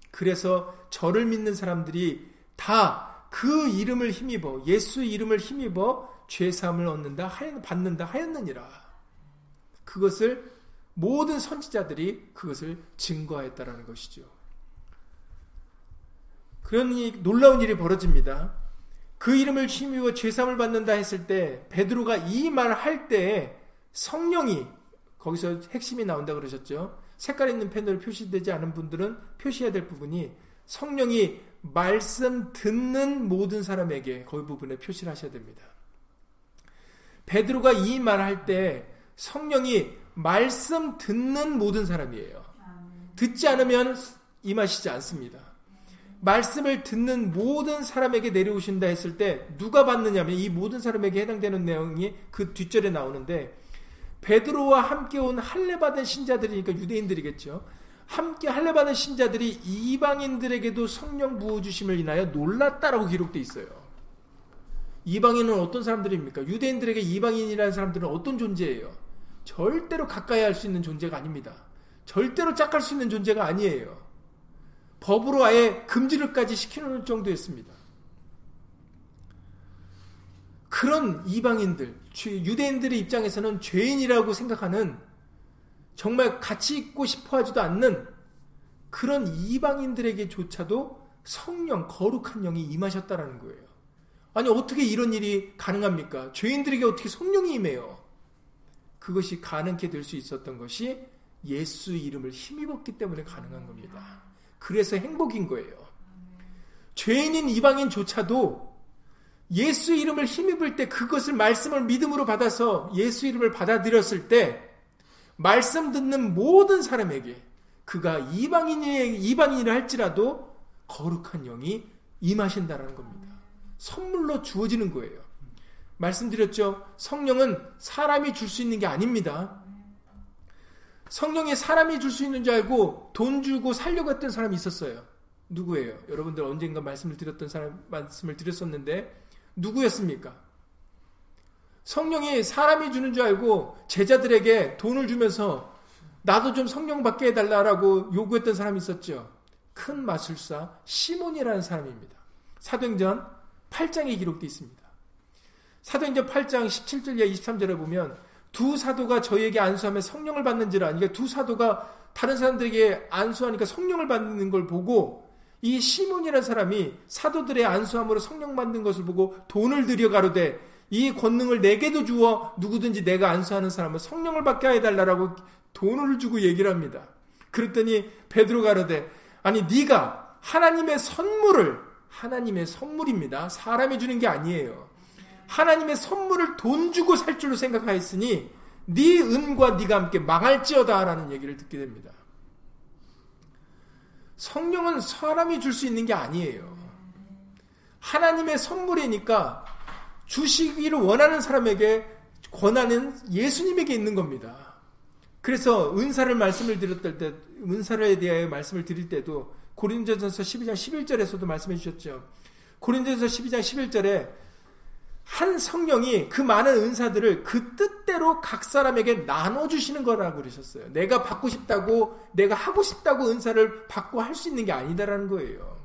그래서 저를 믿는 사람들이 다 그 이름을 힘입어 예수 이름을 힘입어 죄사함을 얻는다 받는다 하였느니라. 그것을 모든 선지자들이 그것을 증거하였다라는 것이죠. 그러니 놀라운 일이 벌어집니다. 그 이름을 힘입어 죄사함을 받는다 했을 때 베드로가 이 말을 할때 성령이 거기서 핵심이 나온다 그러셨죠. 색깔 있는 펜으로 표시되지 않은 분들은 표시해야 될 부분이 성령이 말씀 듣는 모든 사람에게 거기 부분에 표시를 하셔야 됩니다. 베드로가 이 말할 때 성령이 말씀 듣는 모든 사람이에요. 듣지 않으면 임하시지 않습니다. 말씀을 듣는 모든 사람에게 내려오신다 했을 때 누가 받느냐면 이 모든 사람에게 해당되는 내용이 그 뒷절에 나오는데 베드로와 함께 온 할례 받은 신자들이니까 유대인들이겠죠. 함께 할례 받은 신자들이 이방인들에게도 성령 부어 주심을 인하여 놀랐다라고 기록돼 있어요. 이방인은 어떤 사람들입니까? 유대인들에게 이방인이라는 사람들은 어떤 존재예요? 절대로 가까이 할 수 있는 존재가 아닙니다. 절대로 짝할 수 있는 존재가 아니에요. 법으로 아예 금지를까지 시키는 정도였습니다. 그런 이방인들, 유대인들의 입장에서는 죄인이라고 생각하는 정말 같이 있고 싶어 하지도 않는 그런 이방인들에게조차도 성령, 거룩한 영이 임하셨다라는 거예요. 아니, 어떻게 이런 일이 가능합니까? 죄인들에게 어떻게 성령이 임해요? 그것이 가능케 될 수 있었던 것이 예수 이름을 힘입었기 때문에 가능한 겁니다. 그래서 행복인 거예요. 죄인인 이방인조차도 예수 이름을 힘입을 때 그것을 말씀을 믿음으로 받아서 예수 이름을 받아들였을 때 말씀 듣는 모든 사람에게 그가 이방인이 이방인이라 할지라도 거룩한 영이 임하신다라는 겁니다. 선물로 주어지는 거예요. 말씀드렸죠. 성령은 사람이 줄 수 있는 게 아닙니다. 성령이 사람이 줄 수 있는 줄 알고 돈 주고 살려고 했던 사람이 있었어요. 누구예요? 여러분들 언젠가 말씀을 드렸던 사람 말씀을 드렸었는데 누구였습니까? 성령이 사람이 주는 줄 알고 제자들에게 돈을 주면서 나도 좀 성령 받게 해달라고 요구했던 사람이 있었죠. 큰 마술사 시몬이라는 사람입니다. 사도행전 8장에 기록되어 있습니다. 사도행전 8장 17절 이 23절에 보면 두 사도가 저희에게 안수하면 성령을 받는지라 그러니까 두 사도가 다른 사람들에게 안수하니까 성령을 받는 걸 보고 이 시몬이라는 사람이 사도들의 안수함으로 성령 받는 것을 보고 돈을 들여 가로되 이 권능을 내게도 주어 누구든지 내가 안수하는 사람은 성령을 받게 해달라고 돈을 주고 얘기를 합니다. 그랬더니 베드로 가로되 아니 네가 하나님의 선물을 하나님의 선물입니다. 사람이 주는 게 아니에요. 하나님의 선물을 돈 주고 살 줄로 생각하였으니 네 은과 네가 함께 망할지어다라는 얘기를 듣게 됩니다. 성령은 사람이 줄 수 있는 게 아니에요. 하나님의 선물이니까 주시기를 원하는 사람에게 권한은 예수님에게 있는 겁니다. 그래서 은사를 말씀을 드렸을 때, 은사에 대하여 말씀을 드릴 때도 고린도전서 12장 11절에서도 말씀해 주셨죠. 고린도전서 12장 11절에 한 성령이 그 많은 은사들을 그 뜻대로 각 사람에게 나눠 주시는 거라고 그러셨어요. 내가 받고 싶다고 내가 하고 싶다고 은사를 받고 할 수 있는 게 아니다라는 거예요.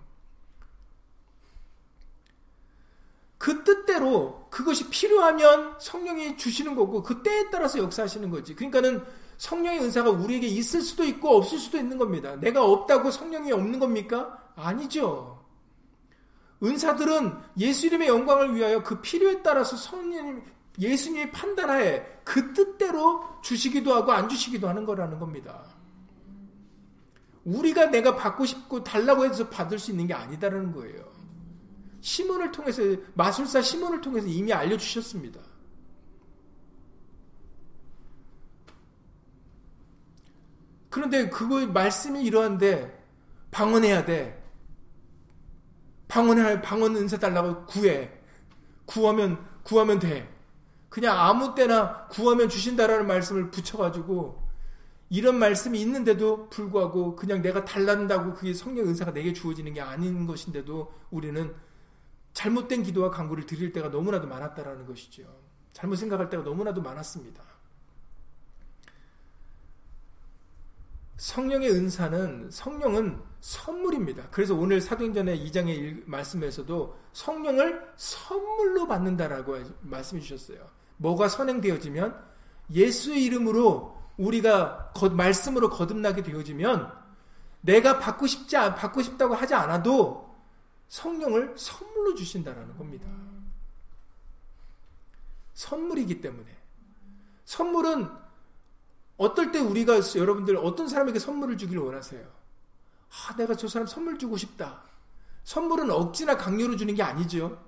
그 뜻대로 그것이 필요하면 성령이 주시는 거고 그 때에 따라서 역사하시는 거지. 그러니까는 성령의 은사가 우리에게 있을 수도 있고 없을 수도 있는 겁니다. 내가 없다고 성령이 없는 겁니까? 아니죠. 은사들은 예수 이름의 영광을 위하여 그 필요에 따라서 성령 예수님이 판단하에 그 뜻대로 주시기도 하고 안 주시기도 하는 거라는 겁니다. 우리가 내가 받고 싶고 달라고 해서 받을 수 있는 게 아니다라는 거예요. 시몬을 통해서 마술사 시몬을 통해서 이미 알려 주셨습니다. 그런데 그거 말씀이 이러한데 방언해야 돼. 방언해 방언 은사 달라고 구해. 구하면 구하면 돼. 그냥 아무 때나 구하면 주신다라는 말씀을 붙여가지고 이런 말씀이 있는데도 불구하고 그냥 내가 달란다고 그게 성령 은사가 내게 주어지는 게 아닌 것인데도 우리는 잘못된 기도와 간구를 드릴 때가 너무나도 많았다라는 것이죠. 잘못 생각할 때가 너무나도 많았습니다. 성령의 은사는 성령은 선물입니다. 그래서 오늘 사도행전의 2장의 말씀에서도 성령을 선물로 받는다라고 말씀해 주셨어요. 뭐가 선행되어지면 예수의 이름으로 우리가 말씀으로 거듭나게 되어지면 내가 받고 싶지 받고 싶다고 하지 않아도 성령을 선물로 주신다라는 겁니다. 선물이기 때문에. 선물은 어떨 때 우리가 여러분들 어떤 사람에게 선물을 주기를 원하세요? 아, 내가 저 사람 선물 주고 싶다. 선물은 억지나 강요로 주는 게 아니죠.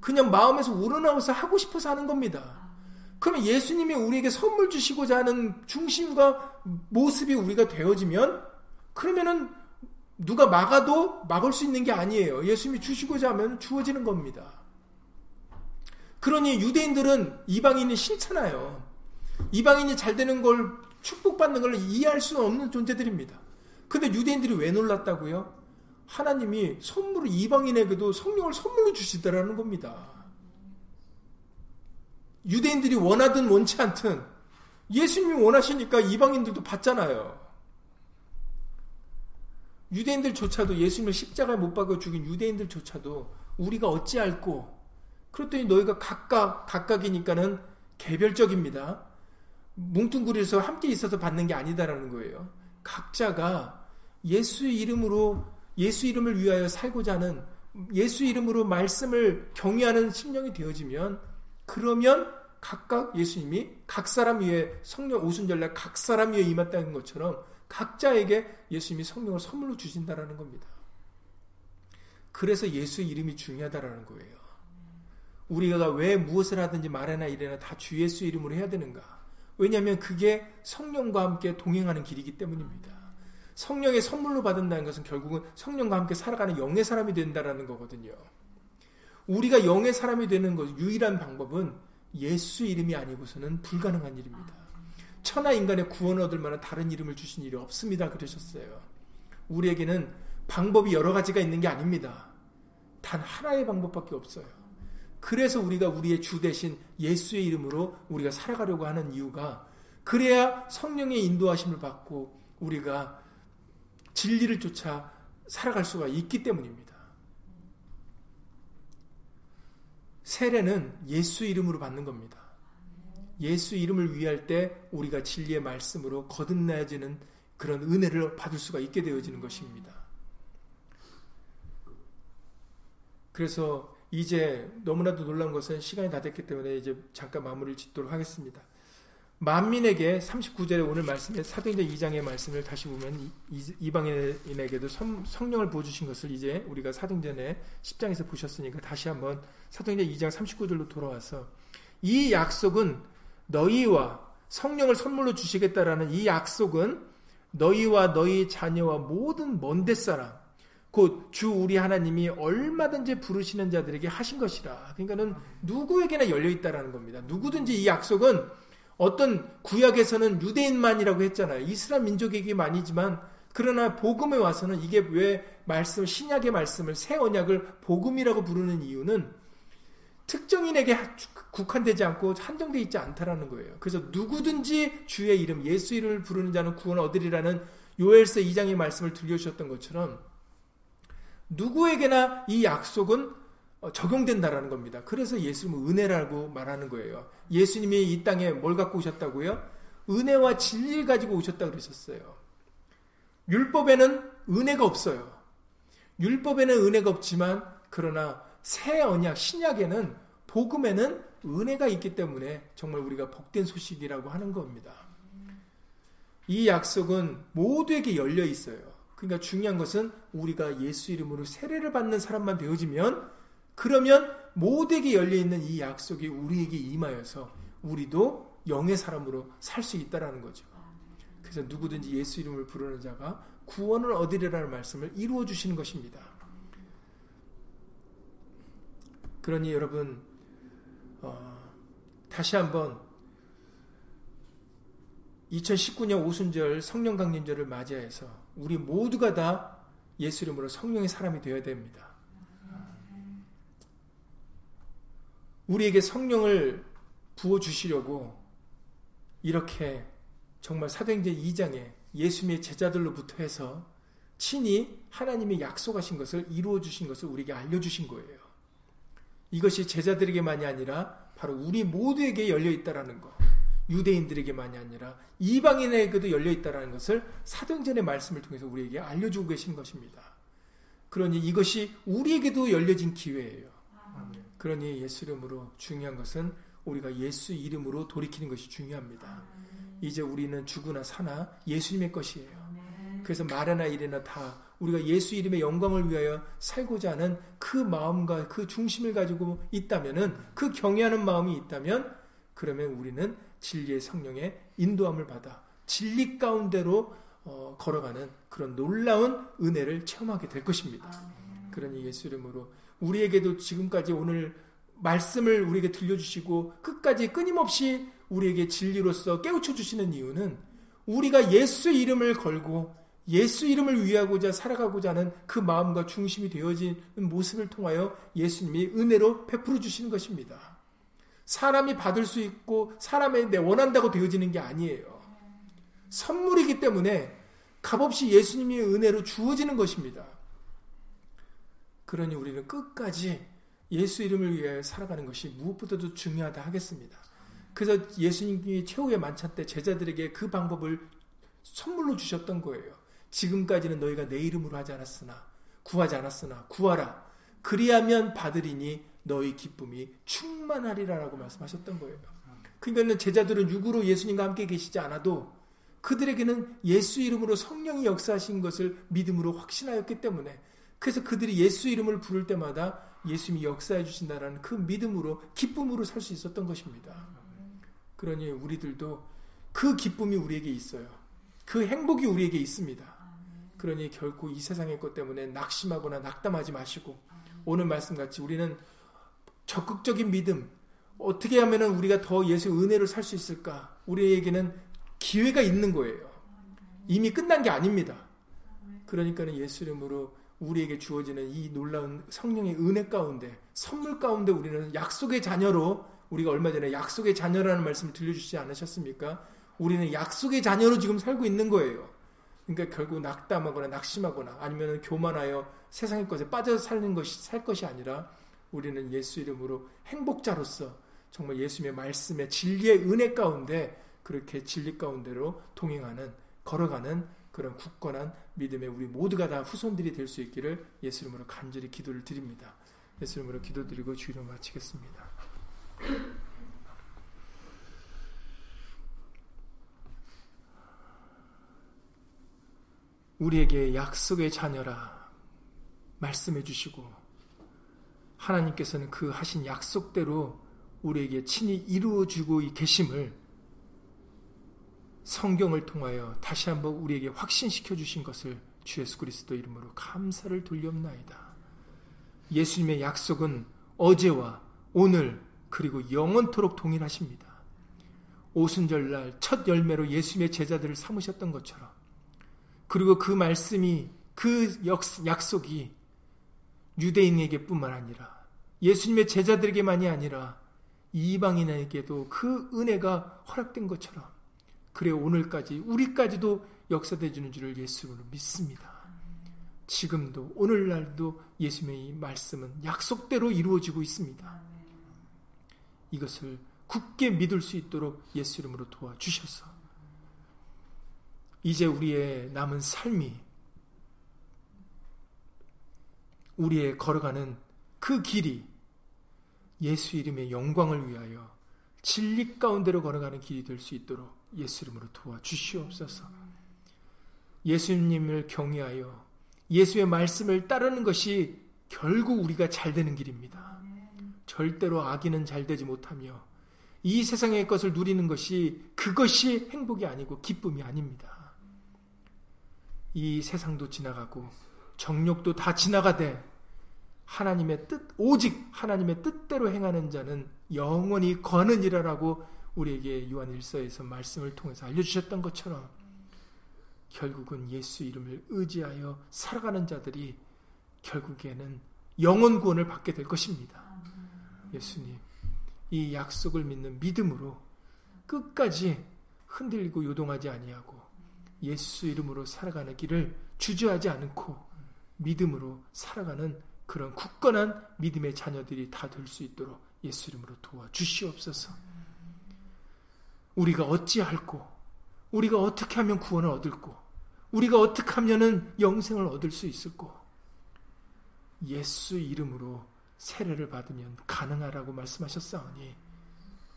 그냥 마음에서 우러나와서 하고 싶어서 하는 겁니다. 그러면 예수님이 우리에게 선물 주시고자 하는 중심과 모습이 우리가 되어지면 그러면은 누가 막아도 막을 수 있는 게 아니에요. 예수님이 주시고자 하면 주어지는 겁니다. 그러니 유대인들은 이방인이 싫잖아요. 이방인이 잘 되는 걸 축복받는 걸 이해할 수는 없는 존재들입니다. 근데 유대인들이 왜 놀랐다고요? 하나님이 선물을 이방인에게도 성령을 선물로 주시더라는 겁니다. 유대인들이 원하든 원치 않든 예수님이 원하시니까 이방인들도 받잖아요. 유대인들조차도 예수님을 십자가에 못 박아 죽인 유대인들조차도 우리가 어찌 알고 그랬더니 너희가 각각 각각이니까는 개별적입니다. 뭉뚱그려서 함께 있어서 받는 게 아니다라는 거예요. 각자가 예수 이름으로 예수 이름을 위하여 살고자 하는 예수 이름으로 말씀을 경외하는 심령이 되어지면 그러면 각각 예수님이 각 사람 위에 성령 오순절날 각 사람 위에 임했다는 것처럼 각자에게 예수님이 성령을 선물로 주신다라는 겁니다. 그래서 예수 이름이 중요하다라는 거예요. 우리가 왜 무엇을 하든지 말해나 이래나 다 주 예수 이름으로 해야 되는가? 왜냐하면 그게 성령과 함께 동행하는 길이기 때문입니다. 성령의 선물로 받는다는 것은 결국은 성령과 함께 살아가는 영의 사람이 된다라는 거거든요. 우리가 영의 사람이 되는 것 유일한 방법은 예수 이름이 아니고서는 불가능한 일입니다. 천하 인간의 구원 얻을 만한 다른 이름을 주신 일이 없습니다. 그러셨어요. 우리에게는 방법이 여러 가지가 있는 게 아닙니다. 단 하나의 방법밖에 없어요. 그래서 우리가 우리의 주 대신 예수의 이름으로 우리가 살아가려고 하는 이유가 그래야 성령의 인도하심을 받고 우리가 진리를 쫓아 살아갈 수가 있기 때문입니다. 세례는 예수 이름으로 받는 겁니다. 예수 이름을 위할 때 우리가 진리의 말씀으로 거듭나야지는 그런 은혜를 받을 수가 있게 되어지는 것입니다. 그래서 이제 너무나도 놀라운 것은 시간이 다 됐기 때문에 이제 잠깐 마무리를 짓도록 하겠습니다. 만민에게 39절에 오늘 말씀에 사도행전 2장의 말씀을 다시 보면 이방인에게도 성령을 보여주신 것을 이제 우리가 사도행전에 10장에서 보셨으니까 다시 한번 사도행전 2장 39절로 돌아와서 이 약속은 너희와 성령을 선물로 주시겠다라는 이 약속은 너희와 너희 자녀와 모든 먼데 사람 곧 주 우리 하나님이 얼마든지 부르시는 자들에게 하신 것이라. 그러니까는 누구에게나 열려 있다라는 겁니다. 누구든지 이 약속은 어떤 구약에서는 유대인만이라고 했잖아요. 이스라엘 민족에게만이지만 그러나 복음에 와서는 이게 왜 말씀 신약의 말씀을 새 언약을 복음이라고 부르는 이유는 특정인에게 국한되지 않고 한정되어 있지 않다라는 거예요. 그래서 누구든지 주의 이름, 예수 이름을 부르는 자는 구원 얻으리라는 요엘서 2장의 말씀을 들려주셨던 것처럼 누구에게나 이 약속은 어, 적용된다라는 겁니다. 그래서 예수님은 은혜라고 말하는 거예요. 예수님이 이 땅에 뭘 갖고 오셨다고요? 은혜와 진리를 가지고 오셨다 그러셨어요. 율법에는 은혜가 없어요. 율법에는 은혜가 없지만 그러나 새 언약 신약에는 복음에는 은혜가 있기 때문에 정말 우리가 복된 소식이라고 하는 겁니다. 이 약속은 모두에게 열려 있어요. 그러니까 중요한 것은 우리가 예수 이름으로 세례를 받는 사람만 되어지면 그러면 모두에게 열려 있는 이 약속이 우리에게 임하여서 우리도 영의 사람으로 살 수 있다라는 거죠. 그래서 누구든지 예수 이름을 부르는 자가 구원을 얻으리라는 말씀을 이루어 주시는 것입니다. 그러니 여러분 어, 다시 한번 2019년 오순절 성령 강림절을 맞이해서 우리 모두가 다 예수 이름으로 성령의 사람이 되어야 됩니다. 우리에게 성령을 부어 주시려고 이렇게 정말 사도행전 2장에 예수님의 제자들로부터 해서 친히 하나님의 약속하신 것을 이루어 주신 것을 우리에게 알려 주신 거예요. 이것이 제자들에게만이 아니라 바로 우리 모두에게 열려 있다라는 것. 유대인들에게만이 아니라 이방인에게도 열려 있다라는 것을 사도행전의 말씀을 통해서 우리에게 알려주고 계신 것입니다. 그러니 이것이 우리에게도 열려진 기회예요. 그러니 예수 이름으로 중요한 것은 우리가 예수 이름으로 돌이키는 것이 중요합니다. 이제 우리는 죽으나 사나 예수님의 것이에요. 그래서 말하나 이래나 다 우리가 예수 이름의 영광을 위하여 살고자 하는 그 마음과 그 중심을 가지고 있다면은 그 경외하는 마음이 있다면 그러면 우리는 진리의 성령의 인도함을 받아 진리 가운데로 어, 걸어가는 그런 놀라운 은혜를 체험하게 될 것입니다. 그러니 예수 이름으로 우리에게도 지금까지 오늘 말씀을 우리에게 들려주시고 끝까지 끊임없이 우리에게 진리로서 깨우쳐 주시는 이유는 우리가 예수 이름을 걸고 예수 이름을 위하고자 살아가고자 하는 그 마음과 중심이 되어진 모습을 통하여 예수님이 은혜로 베풀어 주시는 것입니다. 사람이 받을 수 있고 사람의 내 원한다고 되어지는 게 아니에요. 선물이기 때문에 값없이 예수님의 은혜로 주어지는 것입니다. 그러니 우리는 끝까지 예수 이름을 위해 살아가는 것이 무엇보다도 중요하다 하겠습니다. 그래서 예수님이 최후의 만찬 때 제자들에게 그 방법을 선물로 주셨던 거예요. 지금까지는 너희가 내 이름으로 하지 않았으나 구하지 않았으나 구하라. 그리하면 받으리니 너희 기쁨이 충만하리라라고 말씀하셨던 거예요. 그러니까 제자들은 육으로 예수님과 함께 계시지 않아도 그들에게는 예수 이름으로 성령이 역사하신 것을 믿음으로 확신하였기 때문에 그래서 그들이 예수 이름을 부를 때마다 예수님이 역사해 주신다라는 그 믿음으로 기쁨으로 살 수 있었던 것입니다. 그러니 우리들도 그 기쁨이 우리에게 있어요. 그 행복이 우리에게 있습니다. 그러니 결코 이 세상의 것 때문에 낙심하거나 낙담하지 마시고 오늘 말씀같이 우리는 적극적인 믿음 어떻게 하면 우리가 더 예수의 은혜를 살 수 있을까? 우리에게는 기회가 있는 거예요. 이미 끝난 게 아닙니다. 그러니까는 예수 이름으로 우리에게 주어지는 이 놀라운 성령의 은혜 가운데 선물 가운데 우리는 약속의 자녀로 우리가 얼마 전에 약속의 자녀라는 말씀을 들려주시지 않으셨습니까? 우리는 약속의 자녀로 지금 살고 있는 거예요. 그러니까 결국 낙담하거나 낙심하거나 아니면 교만하여 세상의 것에 빠져 사는 것이 살 것이 아니라 우리는 예수 이름으로 행복자로서 정말 예수님의 말씀의 진리의 은혜 가운데 그렇게 진리 가운데로 동행하는 걸어가는 그런 굳건한 믿음의 우리 모두가 다 후손들이 될 수 있기를 예수 이름으로 간절히 기도를 드립니다. 예수 이름으로 기도드리고 주의를 마치겠습니다. 우리에게 약속의 자녀라 말씀해 주시고 하나님께서는 그 하신 약속대로 우리에게 친히 이루어 주고 계심을 성경을 통하여 다시 한번 우리에게 확신시켜 주신 것을 주 예수 그리스도 이름으로 감사를 돌렸나이다. 예수님의 약속은 어제와 오늘 그리고 영원토록 동일하십니다. 오순절날 첫 열매로 예수님의 제자들을 삼으셨던 것처럼 그리고 그 말씀이 그 약속이 유대인에게뿐만 아니라 예수님의 제자들에게만이 아니라 이방인에게도 그 은혜가 허락된 것처럼 그래 오늘까지 우리까지도 역사되어 주는 줄을 예수로 믿습니다. 지금도 오늘날도 예수님의 말씀은 약속대로 이루어지고 있습니다. 이것을 굳게 믿을 수 있도록 예수 이름으로 도와주셔서 이제 우리의 남은 삶이 우리의 걸어가는 그 길이 예수 이름의 영광을 위하여 진리 가운데로 걸어가는 길이 될 수 있도록 예수 이름으로 도와주시옵소서. 예수님을 경외하여 예수의 말씀을 따르는 것이 결국 우리가 잘 되는 길입니다. 절대로 악인은 잘 되지 못하며 이 세상의 것을 누리는 것이 그것이 행복이 아니고 기쁨이 아닙니다. 이 세상도 지나가고 정욕도 다 지나가되 하나님의 뜻 오직 하나님의 뜻대로 행하는 자는 영원히 거느니라라고 우리에게 요한 일서에서 말씀을 통해서 알려주셨던 것처럼 결국은 예수 이름을 의지하여 살아가는 자들이 결국에는 영원 구원을 받게 될 것입니다. 예수님, 이 약속을 믿는 믿음으로 끝까지 흔들리고 요동하지 아니하고 예수 이름으로 살아가는 길을 주저하지 않고 믿음으로 살아가는 그런 굳건한 믿음의 자녀들이 다 될 수 있도록 예수 이름으로 도와주시옵소서. 우리가 어찌할고, 우리가 어떻게 하면 구원을 얻을고, 우리가 어떻게 하면은 영생을 얻을 수 있을고, 예수 이름으로 세례를 받으면 가능하라고 말씀하셨사오니,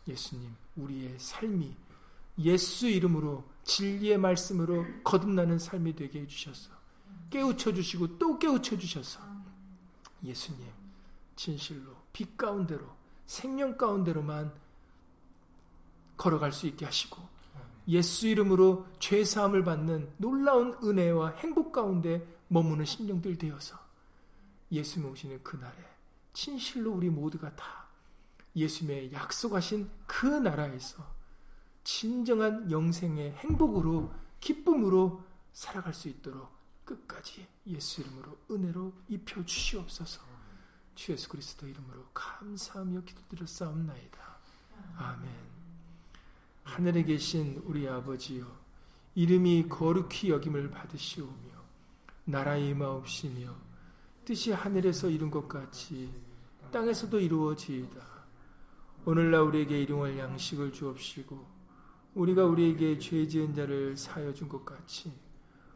예수님, 우리의 삶이 예수 이름으로 진리의 말씀으로 거듭나는 삶이 되게 해주셔서, 깨우쳐 주시고 또 깨우쳐 주셔서, 예수님, 진실로, 빛 가운데로, 생명 가운데로만 걸어갈 수 있게 하시고 예수 이름으로 죄 사함을 받는 놀라운 은혜와 행복 가운데 머무는 심령들 되어서 예수님 오시는 그날에 진실로 우리 모두가 다 예수님의 약속하신 그 나라에서 진정한 영생의 행복으로 기쁨으로 살아갈 수 있도록 끝까지 예수 이름으로 은혜로 입혀 주시옵소서. 주 예수 그리스도 이름으로 감사하며 기도드렸사옵나이다. 아멘. 하늘에 계신 우리 아버지여, 이름이 거룩히 여김을 받으시오며, 나라의 임하옵시며, 뜻이 하늘에서 이룬 것 같이 땅에서도 이루어지이다. 오늘날 우리에게 일용할 양식을 주옵시고, 우리가 우리에게 죄 지은 자를 사여 준 것 같이